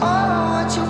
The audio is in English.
I want you